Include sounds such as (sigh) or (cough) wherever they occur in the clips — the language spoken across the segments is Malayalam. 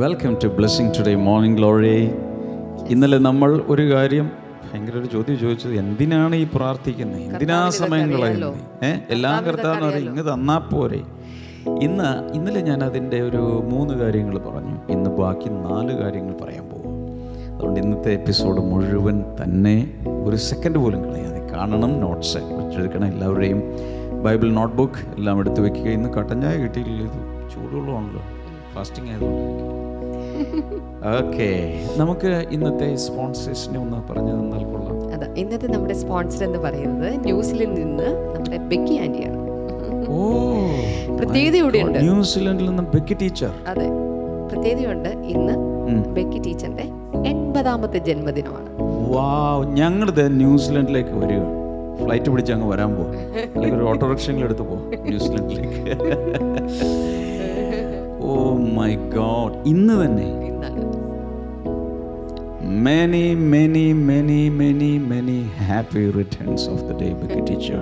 Welcome to blessing today morning glory ഇന്നലെ നമ്മൾ ഒരു കാര്യം ഭയങ്കര ഒരു ചോദ്യം ചോദിച്ചത് എന്തിനാണ് ഈ പ്രാർത്ഥിക്കുന്നത്? എന്തിനാ സമയം കളയുന്നത് ഏഹ് എല്ലാം കർത്താവിന് അറിയാം ഇങ്ങ് തന്നാ പോരെ. ഇന്ന് ഇന്നലെ ഞാൻ അതിന്റെ ഒരു മൂന്ന് കാര്യങ്ങൾ പറഞ്ഞു. ഇന്ന് ബാക്കി നാല് കാര്യങ്ങൾ പറയാൻ പോകും അതുകൊണ്ട് ഇന്നത്തെ എപ്പിസോഡ് മുഴുവൻ തന്നെ ഒരു സെക്കൻഡ് പോലും കളയാതെ കാണണം നോട്ട്സ് വെച്ചെടുക്കണം എല്ലാവരുടെയും ബൈബിൾ നോട്ട്ബുക്ക് എല്ലാം എടുത്തു വെക്കുക. ഇന്ന് കട്ടൻ ചായ കിട്ടിയില്ല ഇത് ചൂടുള്ളതാണല്ലോ ഫാസ്റ്റിംഗ് ആയതുകൊണ്ടായിരിക്കും. ഓക്കെ നമുക്ക് ഇന്നത്തെ സ്പോൺസേഴ്സിനെ ഒന്ന് പറഞ്ഞു തന്നാൽ കൊള്ളാം. അതെ ഇന്നത്തെ നമ്മുടെ സ്പോൺസർ എന്ന് പറയുന്നത് ന്യൂസിലൻഡിൽ നിന്ന് നമ്മുടെ ബെക്കി ആന്റിയാണ്. ഓ പ്രത്യേകത കൂടിയുണ്ട് ന്യൂസിലൻഡിൽ നിന്ന് ബെക്കി ടീച്ചർ. അതെ പ്രത്യേകതയുണ്ട് ഇന്ന് ബെക്കി ടീച്ചറിന്റെ എൺപതാമത്തെ ജന്മദിനമാണ്. വാവ് ഞങ്ങളിത് ന്യൂസിലൻഡിലേക്ക് വരിക. ഫ്ലൈറ്റ് പിടിച്ച് അങ്ങ് വരാൻ പോകും അല്ലെങ്കിൽ ഒരു ഓട്ടോറിക്ഷയിൽ എടുത്ത് പോകും ന്യൂസിലൻഡിലേക്ക്. (laughs) ഓ മൈ ഗോഡ് ഇന്ന് തന്നെ. Many many many many many happy returns of the day big teacher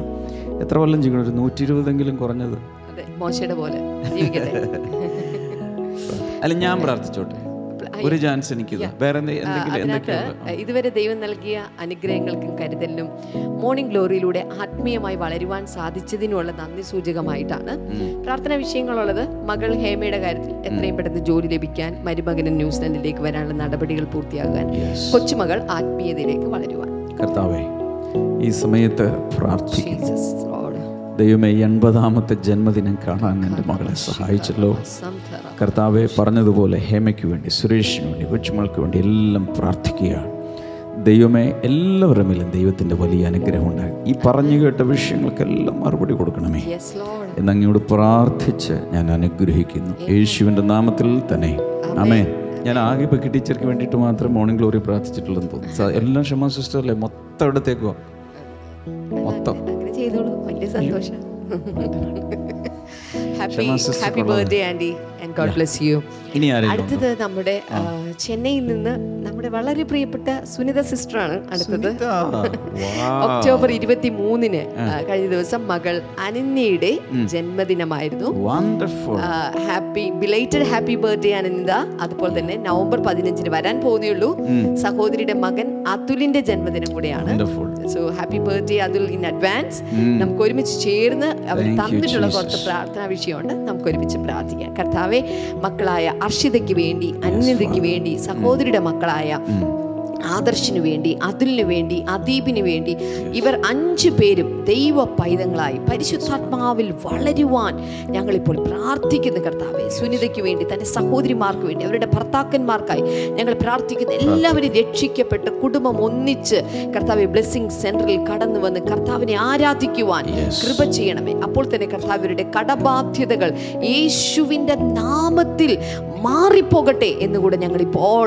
എത്ര കൊല്ലം ജീവിക്കണം? ഒരു നൂറ്റി ഇരുപതെങ്കിലും കുറഞ്ഞത് മോശയുടെ പോലെ അല്ല ഞാൻ പ്രാർത്ഥിച്ചോട്ടെ. ഒരു ചാൻസ് എനിക്ക് വേറെ ഇതുവരെ ദൈവം നൽകിയ അനുഗ്രഹങ്ങൾക്കും കരുതലിനും മോർണിംഗ് ഗ്ലോറിയിലൂടെ ആത്മീയമായി വളരുവാൻ സാധിച്ചതിനുള്ള നന്ദി സൂചകമായിട്ടാണ് പ്രാർത്ഥനാ വിഷയങ്ങളുള്ളത്. മകൾ ഹേമയുടെ കാര്യത്തിൽ എത്രയും പെട്ടെന്ന് ജോലി ലഭിക്കാൻ മരുമകന് ന്യൂസിലൻഡിലേക്ക് വരാനുള്ള നടപടികൾ പൂർത്തിയാകാൻ കൊച്ചുമകൾ ആത്മീയതയിലേക്ക് വളരുവാൻ. കർത്താവേ ഈ സമയത്ത് പ്രാർത്ഥിക്കുന്നു ദൈവമേ എൺപതാമത്തെ ജന്മദിനം കാണാൻ എന്റെ മകളെ സഹായിച്ചല്ലോ. കർത്താവെ പറഞ്ഞതുപോലെ ഹേമയ്ക്ക് വേണ്ടി സുരേഷിന് വേണ്ടി കൊച്ചുമൾക്ക് വേണ്ടി എല്ലാം പ്രാർത്ഥിക്കുകയാണ്. ദൈവമേ എല്ലാവരുടെ മേലും ദൈവത്തിന്റെ വലിയ അനുഗ്രഹം ഉണ്ടാകും ഈ പറഞ്ഞു കേട്ട വിഷയങ്ങൾക്കെല്ലാം മറുപടി കൊടുക്കണമേ. എന്നങ്ങയോട് പ്രാർത്ഥിച്ച് ഞാൻ അനുഗ്രഹിക്കുന്നു. യേശുവിന്റെ നാമത്തിൽ തന്നെ. അമേ ഞാൻ ആകെ ഇപ്പോൾ ടീച്ചർക്ക് വേണ്ടിയിട്ട് മാത്രം മോർണിംഗ് ഗ്ലോറി പ്രാർത്ഥിച്ചിട്ടുള്ളതെന്ന് തോന്നുന്നു. എല്ലാം (laughs) ക്ഷമ സിസ്റ്റർ അല്ലേ മൊത്തം. എടുത്തേക്കോ മൊത്തം happy happy birthday Andy and God bless you അടുത്തത് നമ്മുടെ ചെന്നൈയിൽ നിന്ന് നമ്മുടെ വളരെ പ്രിയപ്പെട്ട സുനിത സിസ്റ്ററാണ് അടുത്തത്. (laughs) ഒക്ടോബർ ഇരുപത്തി മൂന്നിന് കഴിഞ്ഞ ദിവസം മകൾ അനന്യയുടെ ജന്മദിനമായിരുന്നു. Happy belated happy birthday Anantha അതുപോലെ തന്നെ നവംബർ പതിനഞ്ചിന് വരാൻ പോകുന്നേയുള്ളൂ. സഹോദരിയുടെ മകൻ അതുലിന്റെ ജന്മദിനം കൂടെയാണ്. So happy birthday Athul in advance നമുക്ക് ഒരുമിച്ച് ചേർന്ന് അവർ തന്നിട്ടുള്ള കുറച്ച് പ്രാർത്ഥനാ വിഷയമുണ്ട്. നമുക്ക് ഒരുമിച്ച് പ്രാർത്ഥിക്കാം. കർത്താവെ മക്കളായ അർഷിതയ്ക്ക് വേണ്ടി അന്യതയ്ക്ക് വേണ്ടി സഹോദരിയുടെ മക്കളായ ആദർശിനു വേണ്ടി അതിലിനു വേണ്ടി അദീപിന് വേണ്ടി ഇവർ അഞ്ചു പേരും ദൈവ പൈതങ്ങളായി പരിശുദ്ധാത്മാവിൽ വളരുവാൻ ഞങ്ങളിപ്പോൾ പ്രാർത്ഥിക്കുന്നു കർത്താവെ. സുനിതയ്ക്ക് വേണ്ടി തന്റെ സഹോദരിമാർക്ക് വേണ്ടി അവരുടെ ഭർത്താക്കന്മാർക്കായി ഞങ്ങൾ പ്രാർത്ഥിക്കുന്ന. എല്ലാവരും രക്ഷിക്കപ്പെട്ട് കുടുംബം ഒന്നിച്ച് കർത്താവെ ബ്ലെസ്സിങ് സെന്ററിൽ കടന്നു വന്ന് കർത്താവിനെ ആരാധിക്കുവാൻ കൃപ ചെയ്യണമേ. അപ്പോൾ തന്നെ കർത്താവരുടെ കടബാധ്യതകൾ യേശുവിന്റെ നാമത്തിൽ മാറിപ്പോകട്ടെ ഞങ്ങൾ ഇപ്പോൾ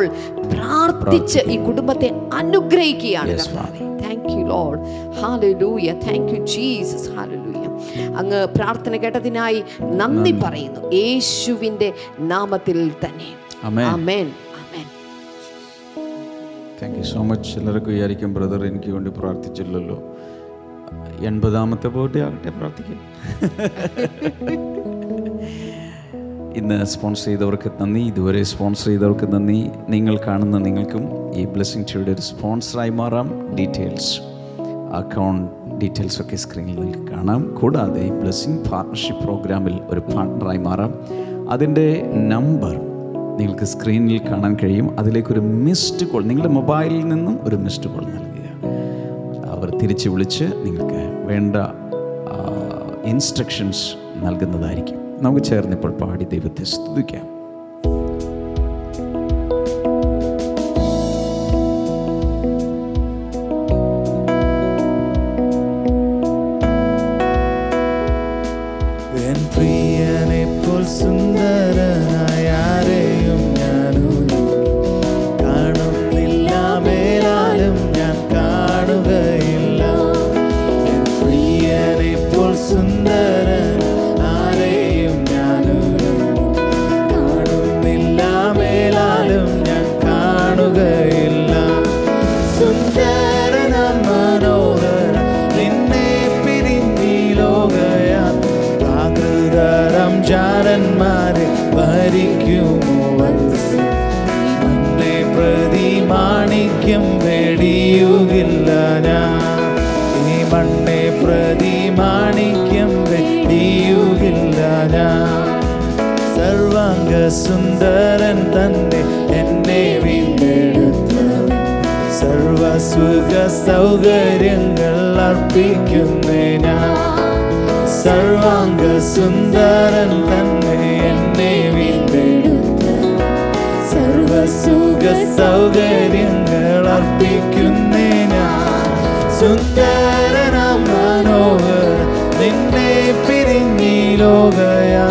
പ്രാർത്ഥിച്ച് ഈ കുടുംബത്തെ അനുഗ്രഹിക്കുകയാണ്. Thank you Lord hallelujah thank you Jesus hallelujah അങ്ങ് പ്രാർത്ഥന കേട്ടതിനായി നന്ദി പറയുന്നു. യേശുവിന്റെ നാമത്തിൽ തന്നെ. താങ്ക് യു സോ മച്ച് എല്ലാവർക്കും വിചാരിക്കും ബ്രദർ എനിക്ക് വേണ്ടി പ്രാർത്ഥിച്ചില്ലല്ലോ. എൺപതാമത്തെ ബർത്ത്ഡേ ആകട്ടെ പ്രാർത്ഥിക്കും (laughs) ഇന്ന് സ്പോൺസർ ചെയ്തവർക്ക് നന്ദി. ഇതുവരെ സ്പോൺസർ ചെയ്തവർക്ക് നന്ദി. നിങ്ങൾ കാണുന്ന നിങ്ങൾക്കും ഈ ബ്ലെസ്സിങ് ടിയുടെ ഒരു സ്പോൺസറായി മാറാം. ഡീറ്റെയിൽസ് അക്കൗണ്ട് ഡീറ്റെയിൽസ് ഒക്കെ സ്ക്രീനിൽ നിങ്ങൾക്ക് കാണാം. കൂടാതെ ഈ ബ്ലെസ്സിങ് പാർട്ണർഷിപ്പ് പ്രോഗ്രാമിൽ ഒരു പാർട്ണറായി മാറാം. അതിന്റെ നമ്പർ നിങ്ങൾക്ക് സ്ക്രീനിൽ കാണാൻ കഴിയും. അതിലേക്കൊരു മിസ്ഡ് കോൾ നിങ്ങളുടെ മൊബൈലിൽ നിന്നും ഒരു മിസ്ഡ് കോൾ നൽകുക. അവർ തിരിച്ച് വിളിച്ച് നിങ്ങൾക്ക് വേണ്ട ഇൻസ്ട്രക്ഷൻസ് നൽകുന്നതായിരിക്കും. നമുക്ക് ചേർന്നിപ്പോൾ പാടി ദൈവത്തെ സ്തുതിക്കാം. ധരിക്കുമോ നിന്നെ പ്രതി മാണിക്യം വെടിയുകില്ല ഞാൻ. ഈ മണ്ണെ പ്രതി മാണിക്യം വെടിയുകില്ല ഞാൻ. സർവാംഗ സുന്ദരൻ തന്നെ എന്നെ വീണ്ടെടുത്തവൻ സർവസുഖ സൗകര്യങ്ങൾ അർപ്പിക്കുന്നേ ഞാൻ. സർവാംഗ സുന്ദരൻ തന്നെ എന്നെ വീണ്ടെടുത്തവൻ സർവസുഖ സൗകര്യങ്ങൾ അർപ്പിക്കുന്നേ ഞാൻ സുന്ദരനാം മനോഹർ നിന്നെ പിരിഞ്ഞി ലോകയാ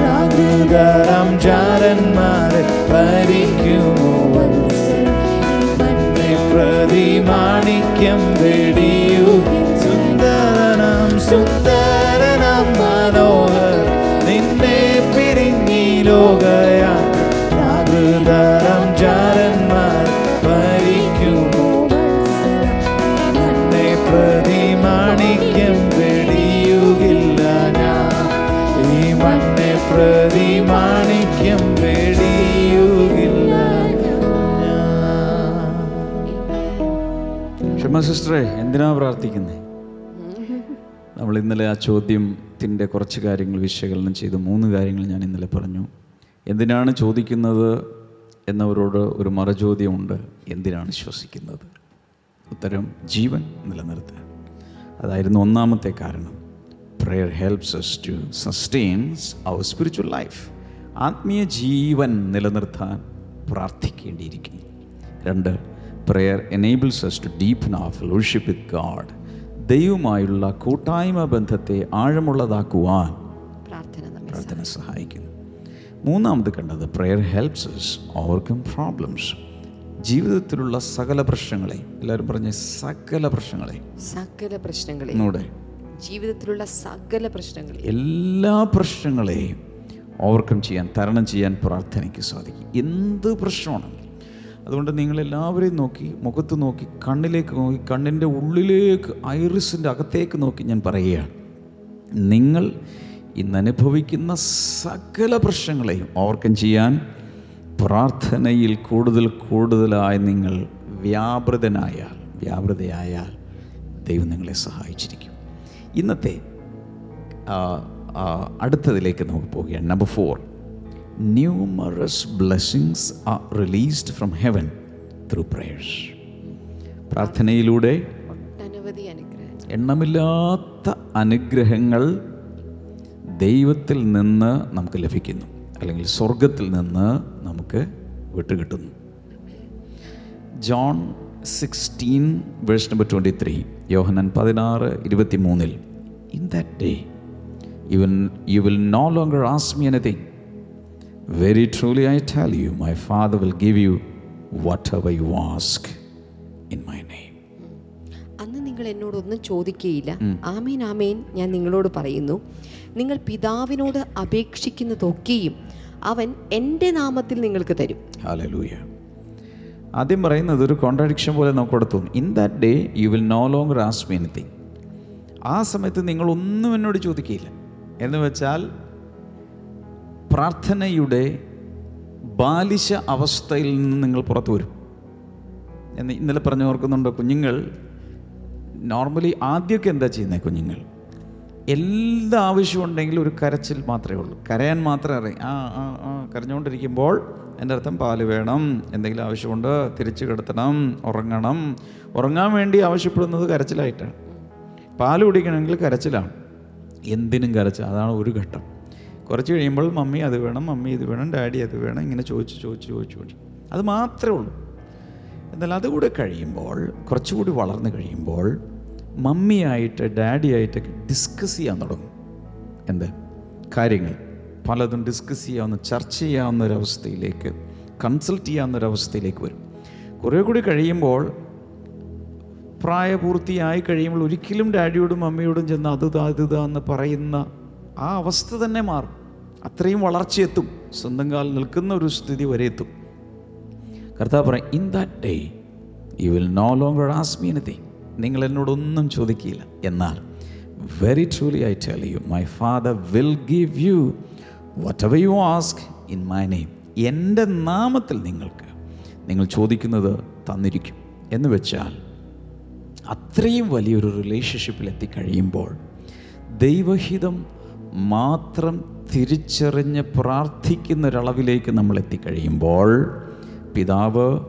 രാഗുതരം ചാരന്മാരെ ഭരിക്കുമോ പ്രതിമാണിക്യം പ്രതി മാണിക്യം വെടിയു സുന്ദരനാം സുന്ദരനാം ഭരിക്കുമോ വെടിയുകില്ല ഞാൻ. ഈ മണ്ണെ വെടിയുകില്ല ക്ഷമ സിസ്റ്ററെ എന്തിനാ പ്രാർത്ഥിക്കുന്നത് നമ്മൾ ഇന്നലെ ആ ചോദ്യത്തിന്റെ കുറച്ച് കാര്യങ്ങൾ വിശകലനം ചെയ്ത് മൂന്ന് കാര്യങ്ങൾ ഞാൻ ഇന്നലെ പറഞ്ഞു. എന്തിനാണ് ചോദിക്കുന്നത് എന്നവരോട് ഒരു മറചോദ്യമുണ്ട്. എന്തിനാണ് ശ്വസിക്കുന്നത്? ഉത്തരം ജീവൻ നിലനിർത്തുക. അതായിരുന്നു ഒന്നാമത്തെ കാരണം. Prayer helps us to sustains our spiritual life ആത്മീയ ജീവൻ നിലനിർത്താൻ പ്രാർത്ഥിക്കേണ്ടിയിരിക്കുന്നു. രണ്ട് prayer enables us to deep our fellowship with God ദൈവമായുള്ള കൂട്ടായ്മ ബന്ധത്തെ ആഴമുള്ളതാക്കുവാൻ പ്രാർത്ഥന സഹായിക്കുന്നു. മൂന്നാമത് കണ്ടത് പ്രെയർ ഹെൽപ്സ് ഓവർകം പ്രോബ്ലംസ് ജീവിതത്തിലുള്ള സകല പ്രശ്നങ്ങളെ എല്ലാവരും പറഞ്ഞ സകല പ്രശ്നങ്ങളെ സകല പ്രശ്നങ്ങളെ ജീവിതത്തിലുള്ള സകല പ്രശ്നങ്ങളെ എല്ലാ പ്രശ്നങ്ങളെയും ഓവർകം ചെയ്യാൻ തരണം ചെയ്യാൻ പ്രാർത്ഥനയ്ക്ക് സാധിക്കും. എന്ത് പ്രശ്നമാണെങ്കിലും അതുകൊണ്ട് നിങ്ങളെല്ലാവരെയും നോക്കി മുഖത്ത് നോക്കി കണ്ണിലേക്ക് നോക്കി കണ്ണിന്റെ ഉള്ളിലേക്ക് ഐറിസിന്റെ അകത്തേക്ക് നോക്കി ഞാൻ പറയുകയാണ്. നിങ്ങൾ ഇന്ന് അനുഭവിക്കുന്ന സകല പ്രശ്നങ്ങളെയും ഓവർകം ചെയ്യാൻ പ്രാർത്ഥനയിൽ കൂടുതൽ കൂടുതലായി നിങ്ങൾ വ്യാപൃതനായാൽ വ്യാപൃതയായാൽ ദൈവം നിങ്ങളെ സഹായിച്ചിരിക്കും. ഇന്നത്തെ അടുത്തതിലേക്ക് നമുക്ക് പോവുകയാണ്. Number four numerous blessings are released from heaven through prayers പ്രാർത്ഥനയിലൂടെ എണ്ണമില്ലാത്ത അനുഗ്രഹങ്ങൾ ദൈവത്തിൽ നിന്ന് നമുക്ക് ലഭിക്കുന്നു. അല്ലെങ്കിൽ സ്വർഗത്തിൽ നിന്ന് നമുക്ക് വിട്ടുകിട്ടുന്നു. John sixteen verse number twenty three Yohannan പതിനാറ് ഇരുപത്തി മൂന്നിൽ in that day you will you will no longer ask me anything very truly I tell you my Father will give you whatever you ask in my name അന്ന് നിങ്ങൾ എന്നോടൊന്നും ചോദിക്കുകയില്ല ആമേൻ ആമേൻ ഞാൻ നിങ്ങളോട് പറയുന്നു. നിങ്ങൾ പിതാവിനോട് അപേക്ഷിക്കുന്നതൊക്കെയും അവൻ എന്റെ നാമത്തിൽ നിങ്ങൾക്ക് തരും. ഹാലലൂയ ആദ്യം പറയുന്നത് ഒരു കോൺട്രാഡിക്ഷൻ പോലെ നമുക്ക് ഇവിടെ തോന്നും. In that day you will no longer ask me anything ആ സമയത്ത് നിങ്ങളൊന്നും എന്നോട് ചോദിക്കുകയില്ല എന്ന് വെച്ചാൽ പ്രാർത്ഥനയുടെ ബാലിശ അവസ്ഥയിൽ നിന്ന് നിങ്ങൾ പുറത്തു വരും. എന്ന് ഇന്നലെ പറഞ്ഞു ഓർക്കുന്നുണ്ടോ കുഞ്ഞുങ്ങൾ? നോർമലി ആദ്യമൊക്കെ എന്താ ചെയ്യുന്നത് കുഞ്ഞുങ്ങൾ? എല്ലാ ആവശ്യം ഉണ്ടെങ്കിൽ ഒരു കരച്ചിൽ മാത്രമേ ഉള്ളൂ. കരയാൻ മാത്രമേ അറിയാം. ആ ആ ആ കരഞ്ഞുകൊണ്ടിരിക്കുമ്പോൾ എന്റെ അർത്ഥം പാൽ വേണം എന്തെങ്കിലും ആവശ്യമുണ്ട് തിരിച്ചു കിടത്തണം ഉറങ്ങണം. ഉറങ്ങാൻ വേണ്ടി ആവശ്യപ്പെടുന്നത് കരച്ചിലായിട്ടാണ്. പാൽ കുടിക്കണമെങ്കിൽ കരച്ചിലാണ്. എന്തിനും കരച്ചിൽ അതാണ് ഒരു ഘട്ടം. കുറച്ച് കഴിയുമ്പോൾ മമ്മി അത് വേണം മമ്മി ഇത് വേണം ഡാഡി അത് വേണം ഇങ്ങനെ ചോദിച്ച് ചോദിച്ച് ചോദിച്ച് ചോദിച്ചു. അത് മാത്രമേ ഉള്ളൂ. എന്നാൽ അതുകൂടെ കഴിയുമ്പോൾ കുറച്ചുകൂടി വളർന്നു കഴിയുമ്പോൾ മമ്മിയായിട്ട് ഡാഡിയായിട്ടൊക്കെ ഡിസ്കസ് ചെയ്യാൻ തുടങ്ങും. എന്ത്? കാര്യങ്ങൾ. പലതും ഡിസ്കസ് ചെയ്യാവുന്ന ചർച്ച ചെയ്യാവുന്ന ഒരവസ്ഥയിലേക്ക് കൺസൾട്ട് ചെയ്യാവുന്ന ഒരവസ്ഥയിലേക്ക് വരും. കുറേ കൂടി കഴിയുമ്പോൾ പ്രായപൂർത്തിയായി കഴിയുമ്പോൾ ഒരിക്കലും ഡാഡിയോടും മമ്മിയോടും ചെന്ന് അത് ഇതാ ഇത് എന്ന് പറയുന്ന ആ അവസ്ഥ തന്നെ മാറും. അത്രയും വളർച്ചയെത്തും. സ്വന്തം കാലിൽ നിൽക്കുന്ന ഒരു സ്ഥിതി വരെ എത്തും. കർത്താവ് പറയും in that day you will no ask me anything നിങ്ങൾ എന്നോടൊന്നും ചോദിക്കില്ല എന്നാൽ very truly I tell you my Father will give you whatever you ask in my name എന്റെ നാമത്തിൽ നിങ്ങൾക്ക് നിങ്ങൾ ചോദിക്കുന്നത് തന്നിരിക്കും. എന്ന് വെച്ചാൽ അത്രയും വലിയൊരു റിലേഷൻഷിപ്പിൽ എത്തിക്കഴിയുമ്പോൾ ദൈവഹിതം മാത്രം തിരിച്ചറിഞ്ഞ് പ്രാർത്ഥിക്കുന്ന ഒരളവിലേക്ക് നമ്മൾ എത്തിക്കഴിയുമ്പോൾ പിതാവ്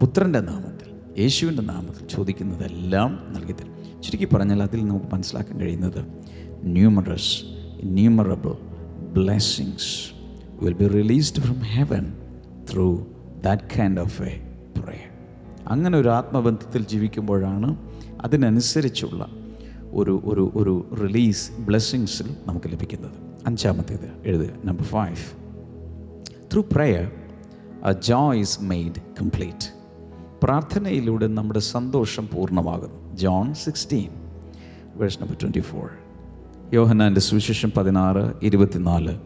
പുത്രന്റെ നാമത്തിൽ യേശുവിന്റെ നാമത്തിൽ ചോദിക്കുന്നതെല്ലാം നൽകിത്തരും. തരും ചുരുക്കി പറഞ്ഞാൽ അതിൽ നമുക്ക് മനസ്സിലാക്കാൻ കഴിയുന്നത് numerous numerable blessings will be released from heaven through that kind of a prayer അങ്ങനെ ഒരു ആത്മബന്ധത്തിൽ ജീവിക്കുമ്പോഴാണ് അതിനനുസരിച്ചുള്ള ഒരു ഒരു ഒരു റിലീസ് ബ്ലെസ്സിങ്സിൽ നമുക്ക് ലഭിക്കുന്നത്. അഞ്ചാമത്തേത്. എഴുതുക number five through prayer a joy is made complete പ്രാർത്ഥനയിലൂടെ നമ്മുടെ സന്തോഷം പൂർണമാകുന്നു. John sixteen verse number twenty four യോഹനാന്റെ സുവിശേഷം പതിനാറ് ഇരുപത്തിനാല്.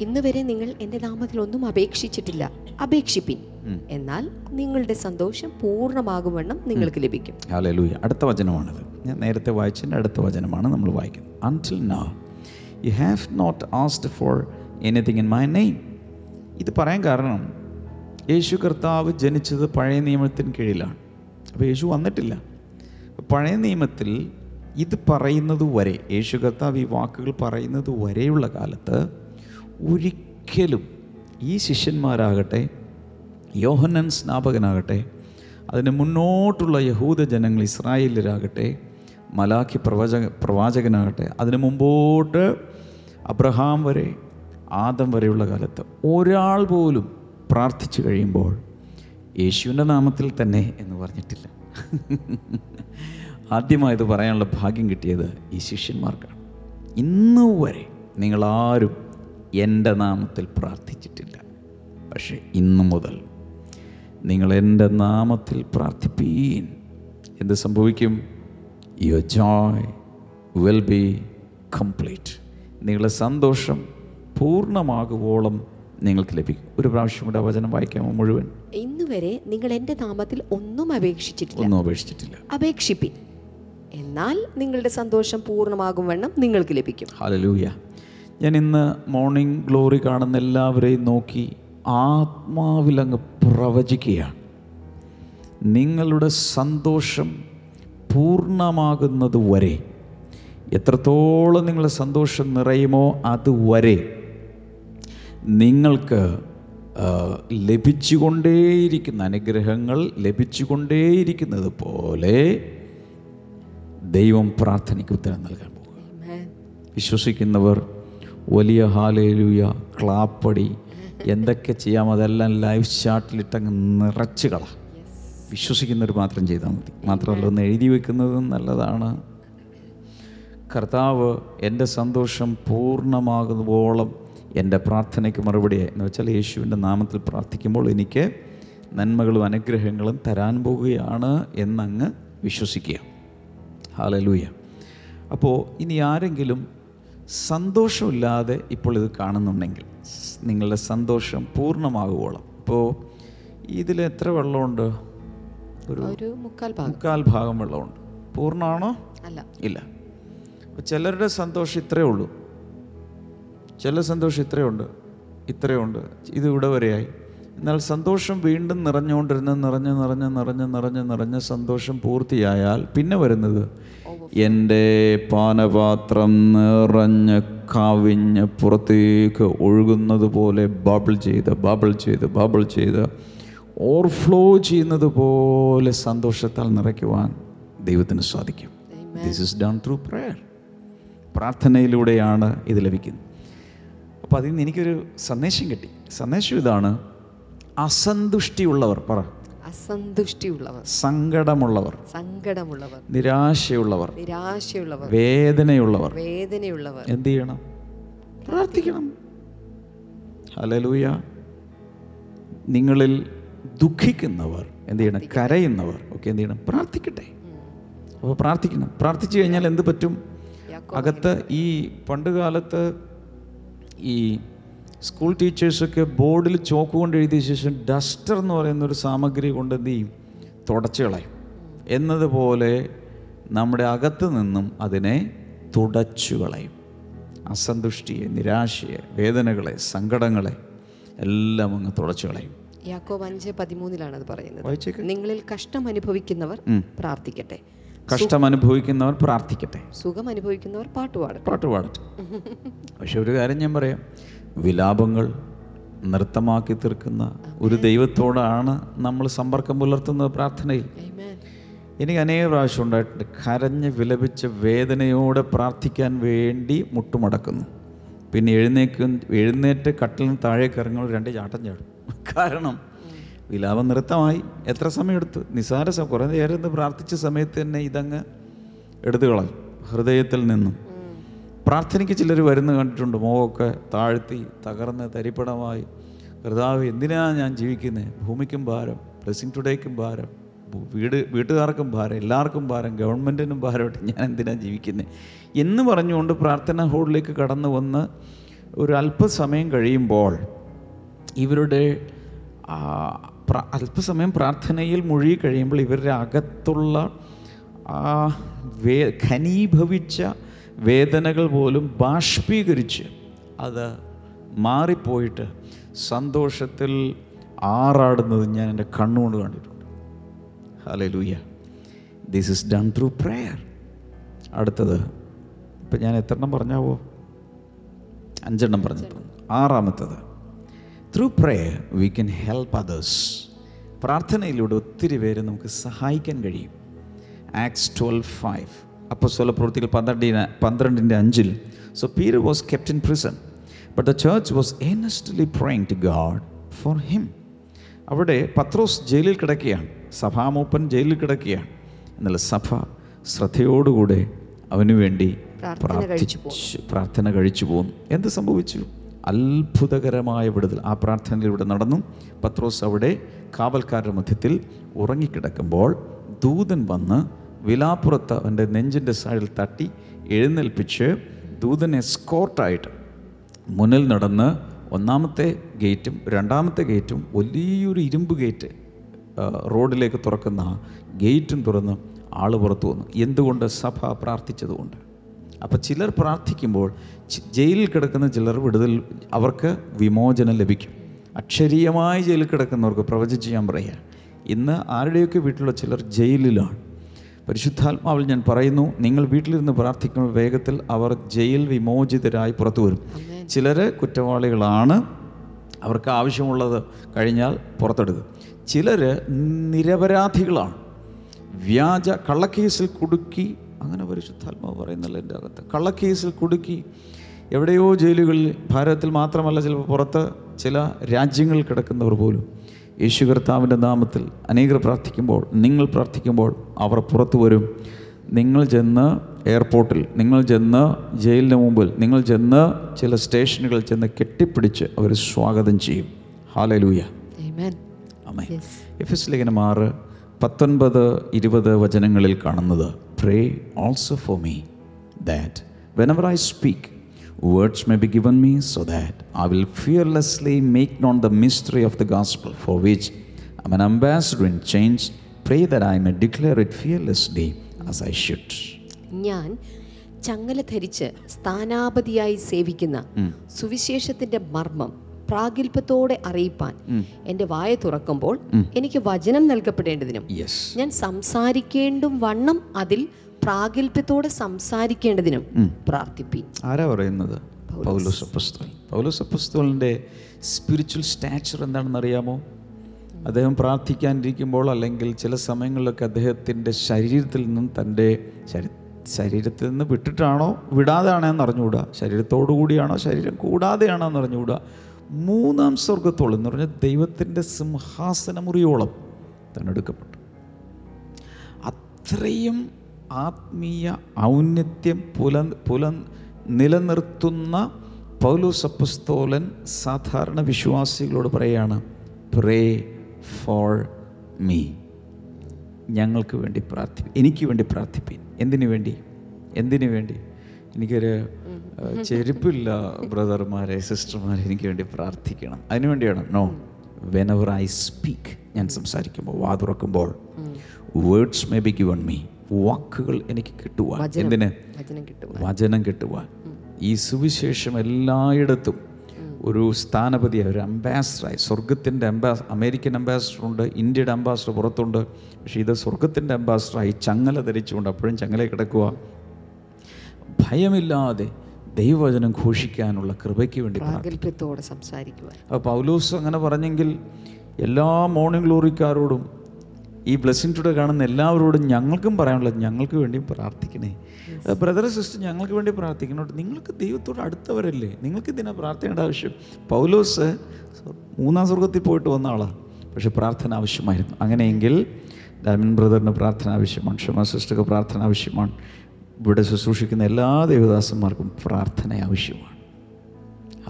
ഇന്ന് വരെ നിങ്ങൾ എന്റെ നാമത്തിൽ ഒന്നും അപേക്ഷിച്ചിട്ടില്ല. അപേക്ഷിപ്പിൻ. എന്നാൽ നിങ്ങളുടെ സന്തോഷം പൂർണമാകുമെന്നും നിങ്ങൾക്ക് ലഭിക്കും. അടുത്ത വചനമാണിത്. ഞാൻ നേരത്തെ വായിച്ചതിന്റെ അടുത്ത വചനമാണ് നമ്മൾ വായിക്കുന്നത്. Until now you have not asked for anything in my name ഇത് പറയാൻ കാരണം യേശു കർത്താവ് ജനിച്ചത് പഴയ നിയമത്തിന് കീഴിലാണ്. അപ്പോൾ യേശു വന്നിട്ടില്ല. പഴയ നിയമത്തിൽ ഇത് പറയുന്നത് വരെ യേശു കർത്താവ് ഈ വാക്കുകൾ പറയുന്നത് വരെയുള്ള കാലത്ത് ഒരിക്കലും ഈ ശിഷ്യന്മാരാകട്ടെ യോഹന്നൻ സ്നാപകനാകട്ടെ അതിന് മുന്നോട്ടുള്ള യഹൂദ ജനങ്ങൾ ഇസ്രായേലരാകട്ടെ മലാഖി പ്രവചക പ്രവാചകനാകട്ടെ അതിനു മുമ്പോട്ട് അബ്രഹാം വരെ ആദം വരെയുള്ള കാലത്ത് ഒരാൾ പോലും പ്രാർത്ഥിച്ചു കഴിയുമ്പോൾ യേശുവിന്റെ നാമത്തിൽ തന്നെ എന്ന് പറഞ്ഞിട്ടില്ല. (laughs) ആദ്യമായത് പറയാനുള്ള ഭാഗ്യം കിട്ടിയത് ഈ ശിഷ്യന്മാർക്കാണ്. ഇന്ന് വരെ നിങ്ങളാരും എന്റെ നാമത്തിൽ പ്രാർത്ഥിച്ചിട്ടില്ല. പക്ഷേ ഇന്നു മുതൽ നിങ്ങൾ എന്റെ നാമത്തിൽ പ്രാർത്ഥിപ്പീൻ. എന്ത് സംഭവിക്കും? Your joy will be complete നിങ്ങളുടെ സന്തോഷം പൂർണമാകുവോളം നിങ്ങൾക്ക് ലഭിക്കും. ഒരു പ്രാവശ്യം കൂടെ വചനം വായിക്കാമോ മുഴുവൻ? ഇന്ന് വരെ നിങ്ങൾ എന്റെ നാമത്തിൽ ഒന്നും അപേക്ഷിച്ചിട്ടില്ല. ഒന്നും അപേക്ഷിച്ചിട്ടില്ല. അപേക്ഷിപ്പിൻ. എന്നാൽ നിങ്ങളുടെ സന്തോഷം പൂർണമാകും വണ്ണം നിങ്ങൾക്ക് ലഭിക്കും. ഹലലൂയ ഞാൻ ഇന്ന് മോർണിംഗ് ഗ്ലോറി കാണുന്ന എല്ലാവരെയും നോക്കി ആത്മാവിലങ്ങ് പ്രവചിക്കുകയാണ്. നിങ്ങളുടെ സന്തോഷം പൂർണമാകുന്നത് വരെ എത്രത്തോളം നിങ്ങൾ സന്തോഷം നിറയുമോ അതുവരെ നിങ്ങൾക്ക് ലഭിച്ചുകൊണ്ടേയിരിക്കുന്ന അനുഗ്രഹങ്ങൾ ലഭിച്ചുകൊണ്ടേയിരിക്കുന്നത് പോലെ ദൈവം പ്രാർത്ഥനയ്ക്ക് ഉത്തരം നൽകാൻ പോകുക. വിശ്വസിക്കുന്നവർ വലിയ ഹാലേലൂയ ക്ലാപ്പടി എന്തൊക്കെ ചെയ്യാം അതെല്ലാം ലൈഫ് ചാർട്ടിലിട്ടങ്ങ് നിറച്ച് കള. വിശ്വസിക്കുന്നവർ മാത്രം ചെയ്താൽ മതി. മാത്രമല്ല ഒന്ന് എഴുതി വെക്കുന്നത് നല്ലതാണ്. കർത്താവ് എന്റെ സന്തോഷം പൂർണമാകുമ്പോളം എന്റെ പ്രാർത്ഥനയ്ക്ക് മറുപടിയായി എന്ന് വെച്ചാൽ യേശുവിന്റെ നാമത്തിൽ പ്രാർത്ഥിക്കുമ്പോൾ എനിക്ക് നന്മകളും അനുഗ്രഹങ്ങളും തരാൻ പോവുകയാണ് എന്നങ്ങ് വിശ്വസിക്കുക. ഹാലലൂയ അപ്പോൾ ഇനി ആരെങ്കിലും സന്തോഷമില്ലാതെ ഇപ്പോൾ ഇത് കാണുന്നുണ്ടെങ്കിൽ നിങ്ങളുടെ സന്തോഷം പൂർണമാകുവോളം. ഇപ്പോൾ ഇതിൽ എത്ര വെള്ളമുണ്ട്? ഒരു മുക്കാൽ ഭാഗം. മുക്കാൽ ഭാഗം വെള്ളമുണ്ട്. പൂർണമാണോ? അല്ല. ഇല്ല. ചിലരുടെ സന്തോഷം ഇത്രയേ ഉള്ളൂ. ചില സന്തോഷം ഇത്രയുണ്ട് ഇത്രയുണ്ട് ഇത് ഇവിടെ വരെയായി. എന്നാൽ സന്തോഷം വീണ്ടും നിറഞ്ഞുകൊണ്ടിരുന്ന നിറഞ്ഞ് നിറഞ്ഞ് നിറഞ്ഞ് നിറഞ്ഞ് നിറഞ്ഞ് സന്തോഷം പൂർത്തിയായാൽ പിന്നെ വരുന്നത് എന്റെ പാനപാത്രം നിറഞ്ഞ് കവിഞ്ഞ് പുറത്തേക്ക് ഒഴുകുന്നത് പോലെ ബബിൾ ചെയ്ത് ബബിൾ ചെയ്ത് ബബിൾ ചെയ്ത് ഓവർഫ്ലോ ചെയ്യുന്നത് പോലെ സന്തോഷത്താൽ നിറയ്ക്കുവാൻ ദൈവത്തിന് സാധിക്കും. This is done through prayer പ്രാർത്ഥനയിലൂടെയാണ് ഇത് ലഭിക്കുന്നത്. അപ്പോൾ അതിൽ നിന്ന് എനിക്കൊരു സന്ദേശം കിട്ടി. സന്ദേശം ഇതാണ് അസന്തുഷ്ടിയുള്ളവർ പറ. അസന്തുഷ്ടിയുള്ളവർ. സങ്കടമുള്ളവർ സങ്കടമുള്ളവർ. നിരാശയുള്ളവർ നിരാശയുള്ളവർ. വേദനയുള്ളവർ. വേദനയുള്ളവർ. എന്ത് ചെയ്യണം? പ്രാർത്ഥിക്കണം. ഹലലൂയ നിങ്ങളിൽ ദുഃഖിക്കുന്നവർ എന്ത് ചെയ്യണം? കരയുന്നവർ. ഒക്കെ എന്ത് ചെയ്യണം? പ്രാർത്ഥിക്കട്ടെ. അപ്പോൾ പ്രാർത്ഥിക്കണം. പ്രാർത്ഥിച്ചു കഴിഞ്ഞാൽ എന്ത് പറ്റും? അകത്ത് ഈ പണ്ട് കാലത്ത് ഈ സ്കൂൾ ടീച്ചേഴ്സൊക്കെ ബോർഡിൽ ചോക്ക് കൊണ്ട് എഴുതിയ ശേഷം ഡസ്റ്റർ എന്ന് പറയുന്ന ഒരു സാമഗ്രി കൊണ്ട് എന്ത് ചെയ്യും? തുടച്ചു കളയും. എന്നതുപോലെ നമ്മുടെ അകത്ത് നിന്നും അതിനെ തുടച്ചു കളയും. അസന്തുഷ്ടിയെ നിരാശയെ വേദനകളെ സങ്കടങ്ങളെ എല്ലാം അങ്ങ് തുടച്ചു കളയും. യാക്കോബ് അഞ്ച് പതിമൂന്നിലാണ് അത് പറയുന്നത്. നിങ്ങളിൽ കഷ്ടം അനുഭവിക്കുന്നവർ പ്രാർത്ഥിക്കട്ടെ. കഷ്ടം അനുഭവിക്കുന്നവർ പ്രാർത്ഥിക്കട്ടെ. സുഖം അനുഭവിക്കുന്നവർ പാട്ടുപാടട്ടെ പാട്ട് പാടട്ടെ. പക്ഷെ ഒരു കാര്യം ഞാൻ പറയാം. വിലാപങ്ങൾ നൃത്തമാക്കി തീർക്കുന്ന ഒരു ദൈവത്തോടാണ് നമ്മൾ സമ്പർക്കം പുലർത്തുന്നത് പ്രാർത്ഥനയിൽ. Amen. എനിക്ക് അനേക പ്രാവശ്യം ഉണ്ടായിട്ടുണ്ട്. കരഞ്ഞ് വിലപിച്ച വേദനയോടെ പ്രാർത്ഥിക്കാൻ വേണ്ടി മുട്ടുമടക്കുന്നു. പിന്നെ എഴുന്നേക്കും എഴുന്നേറ്റ് കട്ടിലിന് താഴേക്ക് ഇറങ്ങുമ്പോൾ രണ്ട് ചാട്ടം ചാടും. കാരണം വിലാപം നൃത്തമായി. എത്ര സമയം എടുത്തു നിസാര കുറേ നേരം ഇന്ന് പ്രാർത്ഥിച്ച സമയത്ത് തന്നെ ഇതങ്ങ് എടുത്തു കളഞ്ഞു. ഹൃദയത്തിൽ നിന്നും. പ്രാർത്ഥനയ്ക്ക് ചിലർ വരുന്ന കണ്ടിട്ടുണ്ട്. മുഖമൊക്കെ താഴ്ത്തി തകർന്ന് തരിപ്പണമായി. കർത്താവ് എന്തിനാണ് ഞാൻ ജീവിക്കുന്നത് ഭൂമിക്കും ഭാരം ബ്ലെസ്സിങ് ടുഡേക്കും ഭാരം വീട് വീട്ടുകാർക്കും ഭാരം എല്ലാവർക്കും ഭാരം ഗവൺമെന്റിനും ഭാരമായിട്ട് ഞാൻ എന്തിനാണ് ജീവിക്കുന്നത് എന്ന് പറഞ്ഞുകൊണ്ട് പ്രാർത്ഥനാ ഹോളിലേക്ക് കടന്നു വന്ന് ഒരു അല്പസമയം കഴിയുമ്പോൾ ഇവരുടെ അല്പസമയം പ്രാർത്ഥനയിൽ മുഴുകി കഴിയുമ്പോൾ ഇവരുടെ അകത്തുള്ള വേ ഘനീഭവിച്ച വേദനകൾ പോലും ബാഷ്പീകരിച്ച് അത് മാറിപ്പോയിട്ട് സന്തോഷത്തിൽ ആറാടുന്നത് ഞാൻ എന്റെ കണ്ണുകൊണ്ട് കണ്ടിട്ടുണ്ട്. Hallelujah this is done through prayer അടുത്തത് ഇപ്പം ഞാൻ എത്ര എണ്ണം പറഞ്ഞാവോ? അഞ്ചെണ്ണം പറഞ്ഞിട്ടുണ്ട്. ആറാമത്തത്. Through prayer we can help others പ്രാർത്ഥനയിലൂടെ ഒത്തിരി പേര് നമുക്ക് സഹായിക്കാൻ കഴിയും. ആക്സ് ട്വൽവ് ഫൈവ് അപ്പോൾ സ്വല പ്രവൃത്തികൾ പന്ത്രണ്ടിന് പന്ത്രണ്ടിന്റെ അഞ്ചിൽ. So Peter was kept in prison but the church was earnestly praying to God for him അവിടെ പത്രോസ് ജയിലിൽ കിടക്കുകയാണ്. സഭാമൂപ്പൻ ജയിലിൽ കിടക്കുകയാണ്. എന്നാൽ സഭ ശ്രദ്ധയോടുകൂടെ അവനു വേണ്ടി പ്രാർത്ഥിച്ചു പ്രാർത്ഥന കഴിച്ചു പോകുന്നു എന്ത് സംഭവിച്ചു? അത്ഭുതകരമായ വിടുതൽ. ആ പ്രാർത്ഥനയിലൂടെ നടന്നു. പത്രോസ് അവിടെ കാവൽക്കാരുടെ മധ്യത്തിൽ ഉറങ്ങിക്കിടക്കുമ്പോൾ ദൂതൻ വന്ന് വിലാപ്പുറത്ത് അവന്റെ നെഞ്ചിന്റെ സൈഡിൽ തട്ടി എഴുന്നേൽപ്പിച്ച് ദൂതനെ സ്കോർട്ടായിട്ട് മുന്നിൽ നടന്ന് ഒന്നാമത്തെ ഗേറ്റും രണ്ടാമത്തെ ഗേറ്റും വലിയൊരു ഇരുമ്പ് ഗേറ്റ് റോഡിലേക്ക് തുറക്കുന്ന ഗേറ്റും തുറന്ന് ആൾ പുറത്തു വന്നു. എന്തുകൊണ്ട് സഭ പ്രാർത്ഥിച്ചതുകൊണ്ട്? അപ്പോൾ ചിലർ പ്രാർത്ഥിക്കുമ്പോൾ ജയിലിൽ കിടക്കുന്ന ചിലർ വിടുതൽ അവർക്ക് വിമോചനം ലഭിക്കും. അക്ഷരീയമായി ജയിലിൽ കിടക്കുന്നവർക്ക് പ്രവചിച്ച് ഞാൻ പറയുക ഇന്ന് ആരുടെയൊക്കെ വീട്ടിലുള്ള ചിലർ ജയിലിലാണ്? പരിശുദ്ധാത്മാവിൽ ഞാൻ പറയുന്നു നിങ്ങൾ വീട്ടിലിരുന്ന് പ്രാർത്ഥിക്കുമ്പോൾ വേഗത്തിൽ അവർ ജയിൽ വിമോചിതരായി പുറത്തു വരും. ചിലർ കുറ്റവാളികളാണ് അവർക്ക് ആവശ്യമുള്ളത് കഴിഞ്ഞാൽ പുറത്തെടുക്കും. ചിലർ നിരപരാധികളാണ്. വ്യാജ കള്ളക്കേസിൽ കുടുക്കി അങ്ങനെ പരിശുദ്ധാത്മാവ് പറയുന്നില്ല എന്റെ അകത്ത്. കള്ളക്കേസിൽ കുടുക്കി എവിടെയോ ജയിലുകളിൽ ഭാരതത്തിൽ മാത്രമല്ല ചിലപ്പോൾ പുറത്ത് ചില രാജ്യങ്ങളിൽ കിടക്കുന്നവർ പോലും യേശു കർത്താവിന്റെ നാമത്തിൽ അനേകർ പ്രാർത്ഥിക്കുമ്പോൾ നിങ്ങൾ പ്രാർത്ഥിക്കുമ്പോൾ അവർ പുറത്തു വരും. നിങ്ങൾ ചെന്ന് എയർപോർട്ടിൽ നിങ്ങൾ ചെന്ന് ജയിലിന് മുമ്പിൽ നിങ്ങൾ ചെന്ന് ചില സ്റ്റേഷനുകളിൽ ചെന്ന് കെട്ടിപ്പിടിച്ച് അവർ സ്വാഗതം ചെയ്യും. ഹാലലൂയ. എഫ് എസ് ലേഖനം ആറ് പത്തൊൻപത് ഇരുപത് വചനങ്ങളിൽ കാണുന്നത് pray also for me that whenever I speak words may be given me so that I will fearlessly make known the mystery of the gospel for which I an ambassador in chains pray that I may declare it fearlessly as I should ഞാൻ ചങ്ങല ധരിച്ച് സ്ഥാനാപതിയായി സേവിക്കുന്ന സുവിശേഷത്തിന്റെ മർമ്മം പ്രാഗൽഭ്യത്തോടെ അറിയിപ്പാൻ എന്റെ വായ തുറക്കുമ്പോൾ എനിക്ക് വചനം നൽകപ്പെടേണ്ടതിനും ഞാൻ സംസാരിക്കേണ്ടും വണ്ണം അതിൽ പ്രാഗൽഭ്യത്തോടെ സംസാരിക്കേണ്ടതിനും പ്രാർത്ഥിപ്പി ആരാ പറയുന്നത്? പൗലോസ്. അപ്പസ്തോൽ പൗലോസ് അപ്പസ്തോലിന്റെ സ്പിരിച്വൽ സ്റ്റാച്ചർ എന്താണെന്ന് അറിയാമോ അദ്ദേഹം പ്രാർത്ഥിക്കാനിരിക്കുമ്പോൾ അല്ലെങ്കിൽ ചില സമയങ്ങളിലൊക്കെ അദ്ദേഹത്തിന്റെ ശരീരത്തിൽ നിന്നും തന്റെ ശരീ- ശരീരത്തിൽ നിന്ന് വിട്ടിട്ടാണോ വിടാതെയാണോ എന്ന് അറിഞ്ഞുകൂടാ ശരീരത്തോടു കൂടിയാണോ ശരീരം കൂടാതെയാണോ എന്ന് അറിഞ്ഞുകൂടാ മൂന്നാം സ്വർഗത്തോളം എന്ന് പറഞ്ഞാൽ ദൈവത്തിന്റെ സിംഹാസനമുറിയോളം തന്നെടുക്കപ്പെട്ടു. അത്രയും ആത്മീയ ഔന്നത്യം പുല പുല നിലനിർത്തുന്ന പൗലോസ് അപ്പസ്തോലൻ സാധാരണ വിശ്വാസികളോട് പറയാണ് പ്രേ ഫോർ മീ ഞങ്ങൾക്ക് വേണ്ടി പ്രാർത്ഥി എനിക്ക് വേണ്ടി പ്രാർത്ഥിപ്പീൻ. എന്തിനു വേണ്ടി? എന്തിനു വേണ്ടി? എനിക്കൊരു ചെരുപ്പില്ല ബ്രദർമാരെ സിസ്റ്റർമാരെ എനിക്ക് വേണ്ടി പ്രാർത്ഥിക്കണം. അതിനു വേണ്ടിയാണ് നോ വെനവർ ഐ സ്പീക്ക് ഞാൻ സംസാരിക്കുമ്പോൾ വാ തുറക്കുമ്പോൾ words may be given me വാക്കുകൾ എനിക്ക് കിട്ടുവാൻ. എന്തിന്? വചനം കിട്ടുക വചനം കിട്ടുവാൻ. ഈ സുവിശേഷം എല്ലായിടത്തും ഒരു സ്ഥാനപതിയായി ഒരു അംബാസഡറായി സ്വർഗത്തിന്റെ അംബാസ് അമേരിക്കൻ അംബാസഡർ ഉണ്ട് ഇന്ത്യയുടെ അംബാസഡർ പുറത്തുണ്ട് പക്ഷേ ഇത് സ്വർഗത്തിന്റെ അംബാസഡറായി ചങ്ങല ധരിച്ചുകൊണ്ട് അപ്പോഴും ചങ്ങല കിടക്കുക ഭയമില്ലാതെ ദൈവവചനം ഘോഷിക്കാനുള്ള കൃപയ്ക്ക് വേണ്ടി സംസാരിക്കുക പ്രാഗൽഭ്യത്തോടെ സംസാരിക്കുവാൻ. അപ്പോൾ പൗലോസ് അങ്ങനെ പറഞ്ഞെങ്കിൽ എല്ലാ മോർണിംഗ് ഗ്ലോറിക്കാരോടും ഈ ബ്ലെസ്സിങ് ടുഡേ കാണുന്ന എല്ലാവരോടും ഞങ്ങൾക്കും പറയാനുള്ളത് ഞങ്ങൾക്ക് വേണ്ടി പ്രാർത്ഥിക്കണേ. ബ്രദർ സിസ്റ്റർ ഞങ്ങൾക്ക് വേണ്ടി പ്രാർത്ഥിക്കണോട്ട് നിങ്ങൾക്ക് ദൈവത്തോട് അടുത്തവരല്ലേ? നിങ്ങൾക്ക് ഇതിനെ പ്രാർത്ഥിക്കേണ്ട ആവശ്യം. പൗലോസ് മൂന്നാം സ്വർഗത്തിൽ പോയിട്ട് വന്ന ആളാണ് പക്ഷെ പ്രാർത്ഥന ആവശ്യമായിരുന്നു. അങ്ങനെയെങ്കിൽ ഡാമിൻ ബ്രദറിന് പ്രാർത്ഥന ആവശ്യമാണ്. ക്ഷമ സിസ്റ്റർക്ക് പ്രാർത്ഥന ആവശ്യമാണ്. ഇവിടെ ശുശ്രൂഷിക്കുന്ന എല്ലാ ദേവദാസന്മാർക്കും പ്രാർത്ഥന ആവശ്യമാണ്.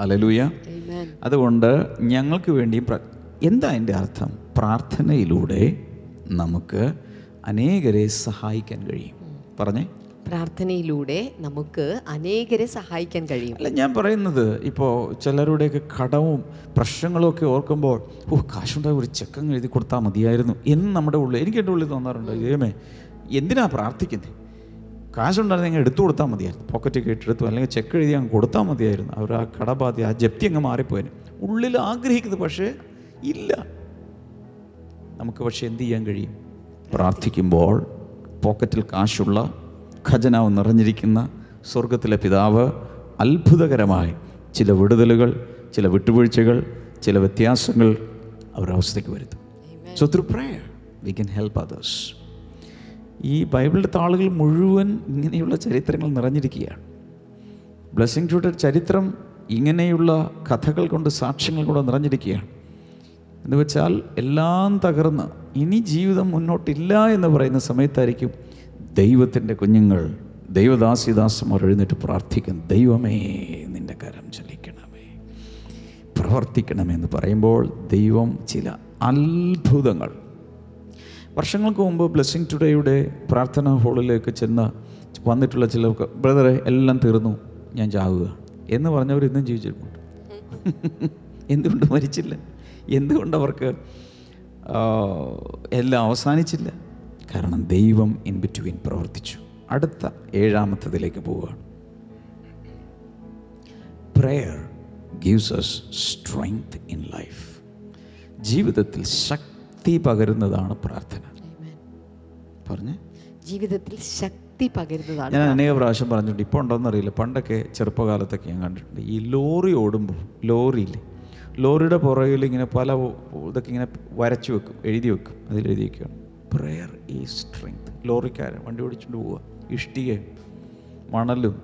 ഹലലൂയ Amen. അതുകൊണ്ട് ഞങ്ങൾക്ക് വേണ്ടിയും പ്ര- എന്താ എന്റെ അർത്ഥം? പ്രാർത്ഥനയിലൂടെ നമുക്ക് അനേകരെ സഹായിക്കാൻ കഴിയും. പറഞ്ഞേ. പ്രാർത്ഥനയിലൂടെ നമുക്ക് അനേകരെ സഹായിക്കാൻ കഴിയും. അല്ല ഞാൻ പറയുന്നത് ഇപ്പോൾ ചിലരുടെയൊക്കെ കടവും പ്രശ്നങ്ങളും ഒക്കെ ഓർക്കുമ്പോൾ ഓ കാശുണ്ടായ ഒരു ചെക്കങ്ങ് എഴുതി കൊടുത്താൽ മതിയായിരുന്നു എന്ന് നമ്മുടെ ഉള്ളിൽ എനിക്ക് എന്റെ ഉള്ളിൽ തോന്നാറുണ്ട് ദൈവമേ എന്തിനാ പ്രാർത്ഥിക്കുന്നത് കാശുണ്ടായിരുന്നെങ്കിൽ എടുത്തു കൊടുത്താൽ മതിയായിരുന്നു. പോക്കറ്റ് ഇട്ടെടുത്തു അല്ലെങ്കിൽ ചെക്ക് എഴുതി അങ്ങ് കൊടുത്താൽ മതിയായിരുന്നു. അവർ ആ കടബാധ്യ ആ ജപ്തി അങ്ങ് മാറിപ്പോയിന്. ഉള്ളിൽ ആഗ്രഹിക്കുന്നത് പക്ഷേ ഇല്ല. നമുക്ക് പക്ഷേ എന്ത് ചെയ്യാൻ കഴിയും? പ്രാർത്ഥിക്കുമ്പോൾ പോക്കറ്റിൽ കാശുള്ള ഖജനാവ് നിറഞ്ഞിരിക്കുന്ന സ്വർഗത്തിലെ പിതാവ് അത്ഭുതകരമായി ചില വിടുതലുകൾ ചില വിട്ടുവീഴ്ചകൾ ചില വ്യത്യാസങ്ങൾ അവരുടെ അവസ്ഥയ്ക്ക് വരുത്തും. So through prayer we can help others ഈ ബൈബിളിലെ താളുകൾ മുഴുവൻ ഇങ്ങനെയുള്ള ചരിത്രങ്ങൾ നിറഞ്ഞിരിക്കുകയാണ്. ബ്ലെസ്സിങ് ടുഡേ ചരിത്രം ഇങ്ങനെയുള്ള കഥകൾ കൊണ്ട് സാക്ഷ്യങ്ങൾ കൊണ്ട് നിറഞ്ഞിരിക്കുകയാണ്. എന്ന് വെച്ചാൽ എല്ലാം തകർന്ന് ഇനി ജീവിതം മുന്നോട്ടില്ല എന്ന് പറയുന്ന സമയത്തായിരിക്കും ദൈവത്തിന്റെ കുഞ്ഞുങ്ങൾ ദൈവദാസിദാസന്മാർ എഴുന്നേറ്റ് പ്രാർത്ഥിക്കും ദൈവമേ നിന്റെ കരം ചലിക്കണമേ പ്രവർത്തിക്കണമെന്ന് പറയുമ്പോൾ ദൈവം ചില അത്ഭുതങ്ങൾ വർഷങ്ങൾക്ക് മുമ്പ് ബ്ലെസ്സിങ് ടുഡേയുടെ പ്രാർത്ഥനാ ഹോളിലേക്ക് ചെന്ന് വന്നിട്ടുള്ള ചില ബ്രദറെ എല്ലാം തീർന്നു ഞാൻ ചാവുക. എന്ന് പറഞ്ഞവർ ഇന്നും ജീവിച്ചിട്ടുണ്ട് (laughs) എന്തുകൊണ്ട് മരിച്ചില്ല? എന്തുകൊണ്ട് അവർക്ക് എല്ലാം അവസാനിച്ചില്ല? കാരണം ദൈവം ഇൻ ബിറ്റ്വീൻ പ്രവർത്തിച്ചു. അടുത്ത ഏഴാമത്തതിലേക്ക് പോവുകയാണ് prayer gives us strength in life ജീവിതത്തിൽ ശക്തി പകരുന്നതാണ് പ്രാർത്ഥന. പറഞ്ഞേ? ജീവിതത്തിൽ ശക്തി പകരുന്നതാണ് ഞാൻ അനേക പ്രാവശ്യം പറഞ്ഞിട്ടുണ്ട് ഇപ്പോൾ ഉണ്ടോയെന്ന് അറിയില്ല. പണ്ടൊക്കെ ചെറുപ്പകാലത്തൊക്കെ ഞാൻ കണ്ടിട്ടുണ്ട്. ഈ ലോറി ഓടുമ്പോൾ ലോറിയില്ലേ? ലോറിയുടെ പുറകിൽ ഇങ്ങനെ പല ഇതൊക്കെ ഇങ്ങനെ വരച്ചു വെക്കും എഴുതി വെക്കും. അതിൽ എഴുതി വെക്കുകയാണ്. പ്രെയർ ഈ സ്ട്രെങ്ത് ലോറിക്കാരൻ വണ്ടി ഓടിച്ചുകൊണ്ട് പോവുക. ഇഷ്ടികയും മണലും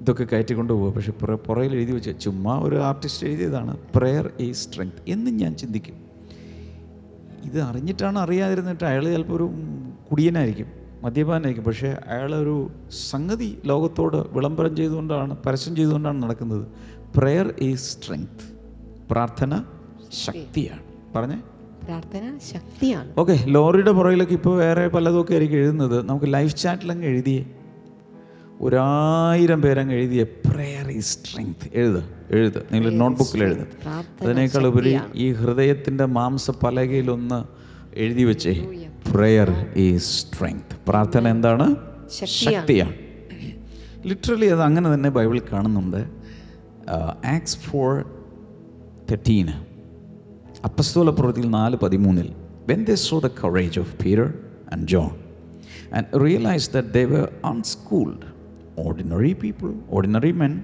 ഇതൊക്കെ കയറ്റിക്കൊണ്ട് പോവുക. പക്ഷെ പുറയിൽ എഴുതി വെച്ച ചുമ്മാ ഒരു ആർട്ടിസ്റ്റ് എഴുതിയതാണ് പ്രെയർ ഈ സ്ട്രെങ്ത് എന്നും ഞാൻ ചിന്തിക്കും. ഇത് അറിഞ്ഞിട്ടാണ് അറിയാതിരുന്നിട്ട് അയാൾ ചിലപ്പോൾ ഒരു കുടിയനായിരിക്കും മദ്യപാനായിരിക്കും. പക്ഷേ അയാളൊരു സംഗതി ലോകത്തോട് വിളംബരം ചെയ്തുകൊണ്ടാണ് പരസ്യം ചെയ്തുകൊണ്ടാണ് നടക്കുന്നത്. പ്രെയർ ഈസ് സ്ട്രെങ്ത് പ്രാർത്ഥന ശക്തിയാണ്. പറഞ്ഞേ? പ്രാർത്ഥന ശക്തിയാണ്. ഓക്കെ ലോറിയുടെ പുറകിലൊക്കെ ഇപ്പോൾ വേറെ പലതൊക്കെ ആയിരിക്കും എഴുതുന്നത്. നമുക്ക് ലൈഫ് ചാറ്റിലങ്ങ് എഴുതിയേ. ഒരായിരം പേരങ്ങ് എഴുതിയ പ്രെയർ ഈസ് സ്ട്രെങ്ത് എഴുത് എഴുത്. നിങ്ങൾ നോട്ട്ബുക്കിൽ എഴുതുക പ്രാർത്ഥന അതിനേക്കാൾ ഉപരി ഈ ഹൃദയത്തിന്റെ മാംസ പലകയിലൊന്ന് എഴുതി വെച്ചേ. പ്രെയർ ഈസ് സ്ട്രെങ്ത് പ്രാർത്ഥന എന്താണ്? ശക്തിയാണ്. ശക്തിയാണ്. ലിറ്ററലി അത് അങ്ങനെ തന്നെ ബൈബിളിൽ കാണുന്നുണ്ട്. ആക്സ് ഫോർ തെർട്ടീന് അപ്പസ്തോല പ്രവൃത്തിയിൽ നാല് പതിമൂന്നിൽ. When they saw the courage of Peter and John and realise that they were unschooled ordinary people ordinary men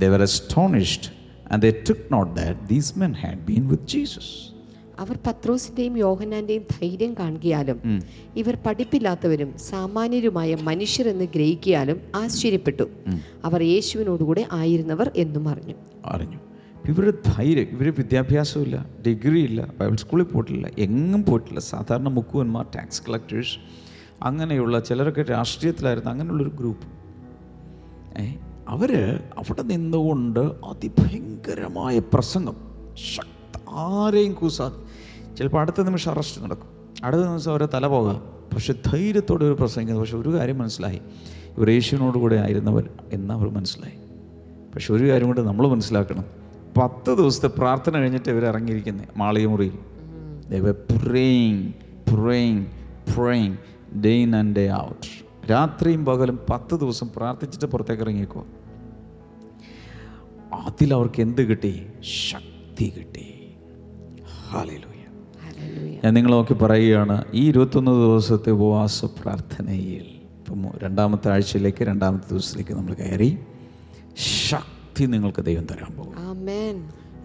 they were astonished and they took note that these men had been with Jesus അവർ പത്രോസിന്റെയും യോഹനാന്റെയും ധൈര്യം കാണുകയാലും ഇവർ പഠിപ്പില്ലാത്തവരും സാമാന്യരുമായ മനുഷ്യർ എന്ന് ഗ്രഹിക്കാലും ആശ്ചര്യപ്പെട്ടു. അവർ യേശുവിനോടുകൂടെ ആയിരുന്നവർ എന്നും അറിഞ്ഞു. അറിഞ്ഞു. ഇവരുടെ ധൈര്യം ഇവർ വിദ്യാഭ്യാസമില്ല ഡിഗ്രി ഇല്ല ബൈബിൾ സ്കൂളിൽ പോയിട്ടില്ല എങ്ങും പോയിട്ടില്ല. സാധാരണ മുക്കുവന്മാർ ടാക്സ് കളക്ടേഴ്സ് അങ്ങനെയുള്ള ചിലരൊക്കെ രാഷ്ട്രീയത്തിലായിരുന്നു അങ്ങനെയുള്ളൊരു ഗ്രൂപ്പ് അവർ അവിടെ നിന്നുകൊണ്ട് അതിഭയങ്കരമായ പ്രസംഗം. ശക്ത ആരെയും കൂസാതെ ചിലപ്പോൾ അടുത്ത നിമിഷം അറസ്റ്റ് നടക്കും. അടുത്ത നിമിഷം അവരെ തല പോകാം. പക്ഷെ ധൈര്യത്തോടെ ഒരു പ്രസംഗിക്കുന്നത് പക്ഷെ ഒരു കാര്യം മനസ്സിലായി. ഇവർ യേശുവിനോട് കൂടെ ആയിരുന്നവർ എന്ന് അവർ മനസ്സിലായി. പക്ഷെ ഒരു കാര്യം കൊണ്ട് നമ്മൾ മനസ്സിലാക്കണം. പത്ത് ദിവസത്തെ പ്രാർത്ഥന കഴിഞ്ഞിട്ട് ഇവർ ഇറങ്ങിയിരിക്കുന്നത് മാളികമുറിയിൽ. ദൈവ praying praying praying day in and day out രാത്രിയും പകലും പത്ത് ദിവസം പ്രാർത്ഥിച്ചിട്ട് പുറത്തേക്ക് ഇറങ്ങിക്കോ അതിൽ അവർക്ക് എന്ത് കിട്ടി? ശക്തി കിട്ടി. ഞാൻ നിങ്ങളൊക്കെ പറയുകയാണ് ഈ ഇരുപത്തൊന്ന് ദിവസത്തെ ഉപവാസ പ്രാർത്ഥനയിൽ ഇപ്പം രണ്ടാമത്തെ ആഴ്ചയിലേക്ക് രണ്ടാമത്തെ ദിവസത്തിലേക്ക് നമ്മൾ കയറി ശക്തി നിങ്ങൾക്ക് ദൈവം തരാൻ പോകും.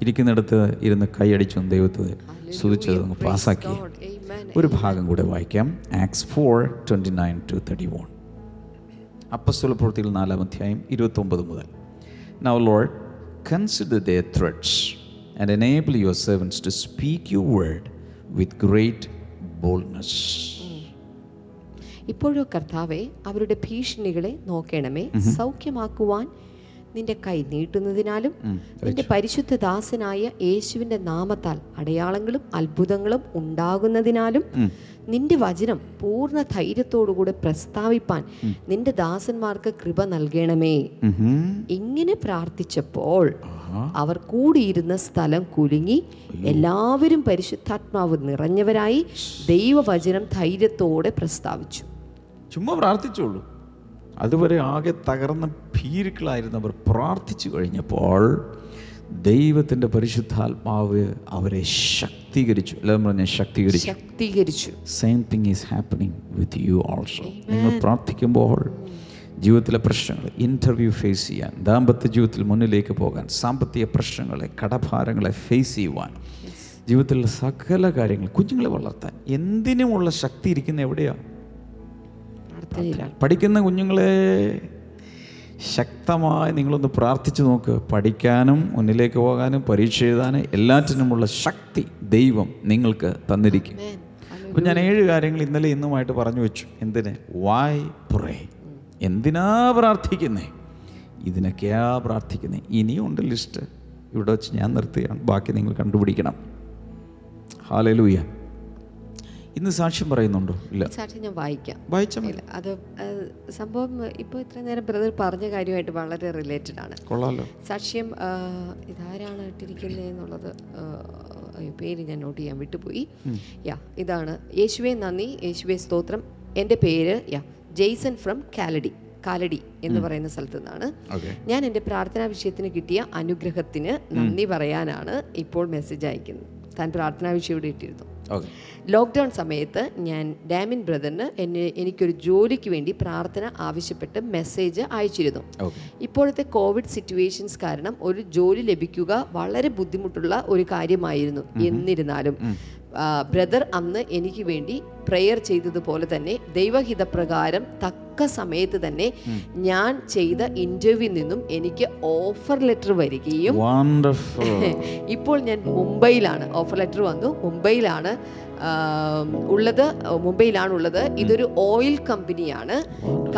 ഇരിക്കുന്നിടത്ത് ഇരുന്ന് കൈയടിച്ചും ദൈവത്തെ സ്തുതിച്ചത് അങ്ങ് പാസ്സാക്കി. ഒരു ഭാഗം കൂടെ വായിക്കാം. Acts four twenty nine to thirty one അപ്പസ്തുല പ്രവൃത്തിയിൽ നാലാം അധ്യായം ഇരുപത്തൊമ്പത് മുതൽ. Now Lord consider the threats and enable your servants to speak you word with great boldness ഇപ്പോഴോ കർത്താവെ അവരുടെ ഭീഷണികളെ നോക്കണമേ. സൗഖ്യമാക്കുവാൻ നിന്റെ കൈ നീട്ടുന്നതിനാലും നിന്റെ പരിശുദ്ധ ദാസനായ യേശുവിന്റെ നാമത്താൽ അടയാളങ്ങളും അത്ഭുതങ്ങളും ഉണ്ടാകുന്നതിനാലും നിന്റെ വചനം പൂർണ ധൈര്യത്തോടുകൂടെ പ്രസ്താവിപ്പാൻ നിന്റെ ദാസന്മാർക്ക് കൃപ നൽകണമേ. ഇങ്ങനെ പ്രാർത്ഥിച്ചപ്പോൾ അവർ കൂടിയിരുന്ന സ്ഥലം കുലുങ്ങി എല്ലാവരും പരിശുദ്ധാത്മാവ് നിറഞ്ഞവരായി ദൈവവചനം ധൈര്യത്തോടെ പ്രസ്താവിച്ചു. ചുമ്മാ പ്രാർത്ഥിച്ചോളൂ. അതുവരെ ആകെ തകർന്ന അവർ പ്രാർത്ഥിച്ചു കഴിഞ്ഞപ്പോൾ ദൈവത്തിന്റെ പരിശുദ്ധാത്മാവ് അവരെ ശക്തീകരിച്ചു. എല്ലാവരും പറഞ്ഞ ശക്തീകരിച്ചു. ശക്തീകരിച്ചു. Same thing is happening with you also നിങ്ങൾ പ്രാർത്ഥിക്കുമ്പോൾ ജീവിതത്തിലെ പ്രശ്നങ്ങൾ ഇന്റർവ്യൂ ഫേസ് ചെയ്യാൻ ദാമ്പത്യ ജീവിതത്തിൽ മുന്നിലേക്ക് പോകാൻ സാമ്പത്തിക പ്രശ്നങ്ങളെ കടഭാരങ്ങളെ ഫേസ് ചെയ്യുവാൻ ജീവിതത്തിലുള്ള സകല കാര്യങ്ങൾ കുഞ്ഞുങ്ങളെ വളർത്താൻ എന്തിനുമുള്ള ശക്തി ഇരിക്കുന്ന എവിടെയാണ് പഠിക്കുന്ന കുഞ്ഞുങ്ങളെ ശക്തമായി നിങ്ങളൊന്ന് പ്രാർത്ഥിച്ചു നോക്ക്. പഠിക്കാനും മുന്നിലേക്ക് പോകാനും പരീക്ഷ എഴുതാനും എല്ലാറ്റിനുമുള്ള ശക്തി ദൈവം നിങ്ങൾക്ക് തന്നിരിക്കും. അപ്പം ഞാൻ ഏഴ് കാര്യങ്ങൾ ഇന്നലെ ഇന്നുമായിട്ട് പറഞ്ഞു വെച്ചു. എന്തിന്? വായ് പ്രേ എന്തിനാ പ്രാർത്ഥിക്കുന്നേ? ഇതിനൊക്കെയാ പ്രാർത്ഥിക്കുന്നത് ഇനിയും ഉണ്ട് ലിസ്റ്റ്. ഇവിടെ വെച്ച് ഞാൻ നിർത്തുകയാണ്. ബാക്കി നിങ്ങൾ കണ്ടുപിടിക്കണം. ഹാലലൂയ ഇന്ന് സാക്ഷ്യം പറയുന്നുണ്ടോ? ഇല്ല. സാക്ഷ്യം ഞാൻ വായിക്കാം. വായിച്ചാൽ അത് സംഭവം ഇപ്പോൾ ഇത്ര നേരം ബ്രദർ പറഞ്ഞ കാര്യമായിട്ട് വളരെ റിലേറ്റഡ് ആണ്. കൊള്ളാലോ. സാക്ഷ്യം ഇതാരാണ് ഇട്ടിരിക്കുന്നത് എന്നുള്ളത് പേര് ഞാൻ നോട്ട് ചെയ്യാൻ വിട്ടുപോയി. യാ ഇതാണ്. യേശുവെ നന്ദി. യേശുവെ സ്തോത്രം. എന്റെ പേര് യാ ജെയ്സൺ ഫ്രം കാലഡി കാലടി എന്ന് പറയുന്ന സ്ഥലത്തു നിന്നാണ്. ഞാൻ എന്റെ പ്രാർത്ഥനാ വിഷയത്തിന് കിട്ടിയ അനുഗ്രഹത്തിന് നന്ദി പറയാനാണ് ഇപ്പോൾ മെസ്സേജ് അയക്കുന്നത്. താൻ പ്രാർത്ഥനാ വിഷയം ഇവിടെ ഇട്ടിരുന്നു. ലോക്ക്ഡൗൺ സമയത്ത് ഞാൻ ഡാമിൻ ബ്രദറിന് എന്നെ എനിക്കൊരു ജോലിക്ക് വേണ്ടി പ്രാർത്ഥന ആവശ്യപ്പെട്ട് മെസ്സേജ് അയച്ചിരുന്നു. ഇപ്പോഴത്തെ കോവിഡ് സിറ്റുവേഷൻസ് കാരണം ഒരു ജോലി ലഭിക്കുക വളരെ ബുദ്ധിമുട്ടുള്ള ഒരു കാര്യമായിരുന്നു. എന്നിരുന്നാലും ബ്രദർ അന്ന് എനിക്ക് വേണ്ടി പ്രെയർ ചെയ്തതുപോലെ തന്നെ ദൈവഹിതപ്രകാരം തക്ക സമയത്ത് തന്നെ ഞാൻ ചെയ്ത ഇന്റർവ്യൂ നിന്നും എനിക്ക് ഓഫർ ലെറ്റർ വരികയും (laughs) ഇപ്പോൾ ഞാൻ മുംബൈയിലാണ്. ഓഫർ ലെറ്റർ വന്നു. മുംബൈയിലാണ് ആം, ഉള്ളത് മുംബൈയിലാണുള്ളത്. ഇതൊരു ഓയിൽ കമ്പനിയാണ്.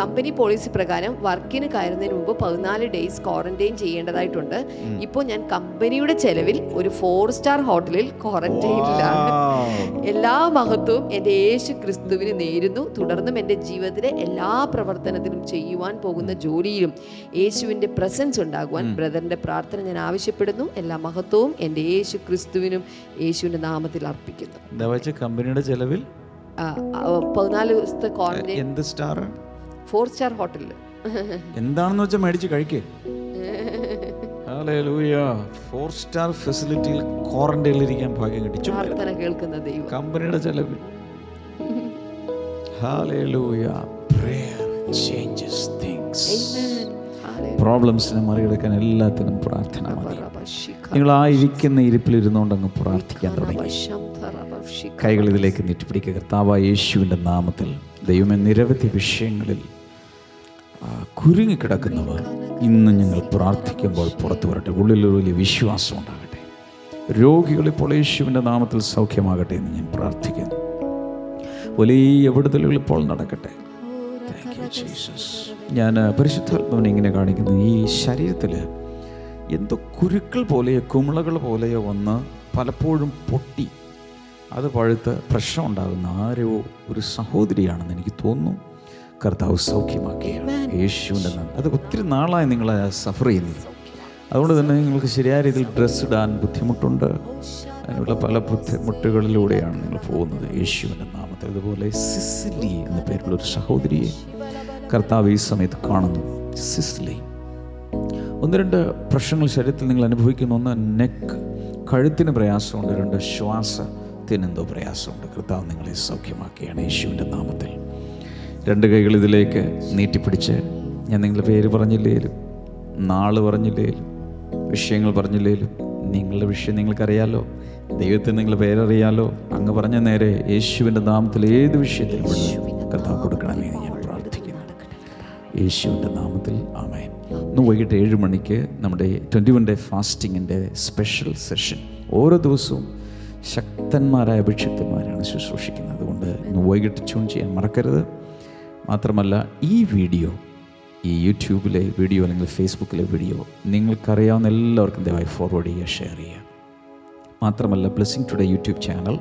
കമ്പനി പോളിസി പ്രകാരം വർക്കിന് കയറുന്നതിന് മുമ്പ് പതിനാല് ഡേയ്സ് ക്വാറന്റൈൻ ചെയ്യേണ്ടതായിട്ടുണ്ട്. ഇപ്പോൾ ഞാൻ കമ്പനിയുടെ ചെലവിൽ ഒരു ഫോർ സ്റ്റാർ ഹോട്ടലിൽ ക്വാറന്റൈനിലാണ് എല്ലാ മഹത്വവും എന്റെ യേശു ക്രിസ്തുവിന് നേരുന്നു. തുടർന്നും എന്റെ ജീവിതത്തിലെ എല്ലാ പ്രവർത്തനത്തിലും ചെയ്യുവാൻ പോകുന്ന ജോലിയിലും യേശുവിന്റെ പ്രസൻസ് ഉണ്ടാകുവാൻ ബ്രദറിന്റെ പ്രാർത്ഥന ഞാൻ ആവശ്യപ്പെടുന്നു. എല്ലാ മഹത്വവും എന്റെ യേശു ക്രിസ്തുവിനും യേശുവിന്റെ നാമത്തിൽ അർപ്പിക്കുന്നു. കമ്പനിയുടെ ചെലവിൽ? പതിനാല് ദിവസത്തെ ക്വാറന്റൈൻ എന്ത് സ്റ്റാർ ഫോർ സ്റ്റാർ ഹോട്ടലിൽ എന്താണെന്ന് വെച്ചാൽ മേടിച്ച് കഴിക്കേ. ഫോർ സ്റ്റാർ ഫെസിലിറ്റിയിൽ ക്വാറന്റൈനിൽ ഇരിക്കാൻ ഭാഗ്യം കിട്ടി. ചുമ്മാ കേൾക്കുന്ന ദൈവം. കമ്പനിയുടെ ചെലവിൽ. Hallelujah. Prayer changes things. പ്രോബ്ലംസിനെ മറികടക്കാൻ എല്ലാത്തിനും പ്രാർത്ഥന മതി. നിങ്ങൾ ആ ഇരിക്കുന്ന ഇരിപ്പിൽ ഇരുന്നുകൊണ്ട് അങ്ങ് പ്രാർത്ഥിക്കാൻ തുടങ്ങി. കൈകൾ ഇതിലേക്ക് നീട്ടിപ്പിടിക്കുക കർത്താവ് യേശുവിന്റെ നാമത്തിൽ ദൈവമേ നിരവധി വിഷയങ്ങളിൽ കുരുങ്ങിക്കിടക്കുന്നവർ ഇന്ന് ഞങ്ങൾ പ്രാർത്ഥിക്കുമ്പോൾ പുറത്തു വരട്ടെ. ഉള്ളിലൊരു വലിയ വിശ്വാസം ഉണ്ടാകട്ടെ. രോഗികൾ ഇപ്പോൾ യേശുവിന്റെ നാമത്തിൽ സൗഖ്യമാകട്ടെ എന്ന് ഞാൻ പ്രാർത്ഥിക്കുന്നു. വലിയ വിടുതലുകൾ ഇപ്പോൾ നടക്കട്ടെ. താങ്ക് യു ജീസസ് ഞാൻ പരിശുദ്ധാത്മാവിനെ ഇങ്ങനെ കാണിക്കുന്നു. ഈ ശരീരത്തിൽ എന്തോ കുരുക്കൾ പോലെയോ കുമിളകൾ പോലെയോ വന്ന് പലപ്പോഴും പൊട്ടി അത് പഴുത്ത് പ്രശ്നം ഉണ്ടാകുന്ന ആരോ ഒരു സഹോദരിയാണെന്ന് എനിക്ക് തോന്നുന്നു. കർത്താവ് സൗഖ്യമാക്കിയാണ് യേശുവിന്റെ നന്ദി അത് ഒത്തിരി നാളായി നിങ്ങൾ സഫർ ചെയ്യുന്നത്. അതുകൊണ്ട് തന്നെ നിങ്ങൾക്ക് ശരിയായ രീതിയിൽ ഡ്രസ്സ് ഇടാൻ ബുദ്ധിമുട്ടുണ്ട്. അതിനുള്ള പല ബുദ്ധിമുട്ടുകളിലൂടെയാണ് നിങ്ങൾ പോകുന്നത്. യേശുവിന്റെ നാമത്തിൽ. അതുപോലെ സിസിലി എന്ന പേരുള്ള ഒരു സഹോദരിയെ കർത്താവ് ഈ സമയത്ത് കാണുന്നു. സിസിലി. ഒന്ന് രണ്ട് പ്രശ്നങ്ങൾ ശരീരത്തിൽ നിങ്ങൾ അനുഭവിക്കുന്ന. ഒന്ന് നെക്ക്. കഴുത്തിന് പ്രയാസമുണ്ട്. രണ്ട് ശ്വാസത്തിന് എന്തോ പ്രയാസമുണ്ട്. കർത്താവ് നിങ്ങളെ സൗഖ്യമാക്കുകയാണ് യേശുവിന്റെ നാമത്തിൽ. രണ്ട് കൈകൾ ഇതിലേക്ക് നീട്ടിപ്പിടിച്ച് ഞാൻ നിങ്ങളുടെ പേര് പറഞ്ഞില്ലേലും നാൾ പറഞ്ഞില്ലേലും വിഷയങ്ങൾ പറഞ്ഞില്ലേലും നിങ്ങളുടെ വിഷയം നിങ്ങൾക്കറിയാലോ ദൈവത്തിന് നിങ്ങളുടെ പേരറിയാലോ അങ്ങ് പറഞ്ഞ നേരെ യേശുവിന്റെ നാമത്തിൽ ഏത് വിഷയത്തിൽ കർത്താവ് കൊടുക്കണമെന്ന് ഞാൻ പ്രാർത്ഥിക്കുന്നു. യേശുവിന്റെ നാമത്തിൽ ആമേൻ. ഇന്ന് വൈകിട്ട് ഏഴ് മണിക്ക് നമ്മുടെ ട്വന്റി വൺ ഡേ ഫാസ്റ്റിങ്ങിന്റെ സ്പെഷ്യൽ സെഷൻ. ഓരോ ദിവസവും ശക്തന്മാരായ അഭിക്ഷിപ്തന്മാരാണ് ശുശ്രൂഷിക്കുന്നത്. അതുകൊണ്ട് ഇന്ന് വൈകിട്ട് ട്യൂൺ ചെയ്യാൻ മറക്കരുത്. മാത്രമല്ല ഈ വീഡിയോ ഈ യൂട്യൂബിലെ വീഡിയോ അല്ലെങ്കിൽ ഫേസ്ബുക്കിലെ വീഡിയോ നിങ്ങൾക്കറിയാവുന്ന എല്ലാവർക്കും ദയവായി ഫോർവേഡ് ചെയ്യുക ഷെയർ ചെയ്യുക. മാത്രമല്ല ബ്ലെസ്സിങ് ടുഡേ യൂട്യൂബ് ചാനൽ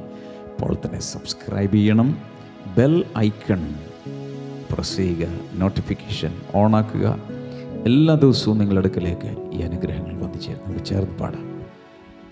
ഇപ്പോൾ തന്നെ സബ്സ്ക്രൈബ് ചെയ്യണം. ബെൽ ഐക്കൺ പ്രസ് ചെയ്യുക നോട്ടിഫിക്കേഷൻ ഓണാക്കുക എല്ലാ ദിവസവും നിങ്ങളുടെ അടുക്കലേക്ക് ഈ അനുഗ്രഹങ്ങൾ വന്നു നമുക്ക് ചേർന്ന് പാടാം.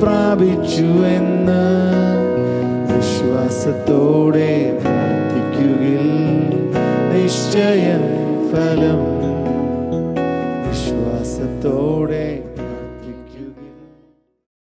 പ്രാപിച്ചു എന്ന് വിശ്വാസത്തോടെ പ്രാർത്ഥിക്കുകിൽ നിശ്ചയം ഫലം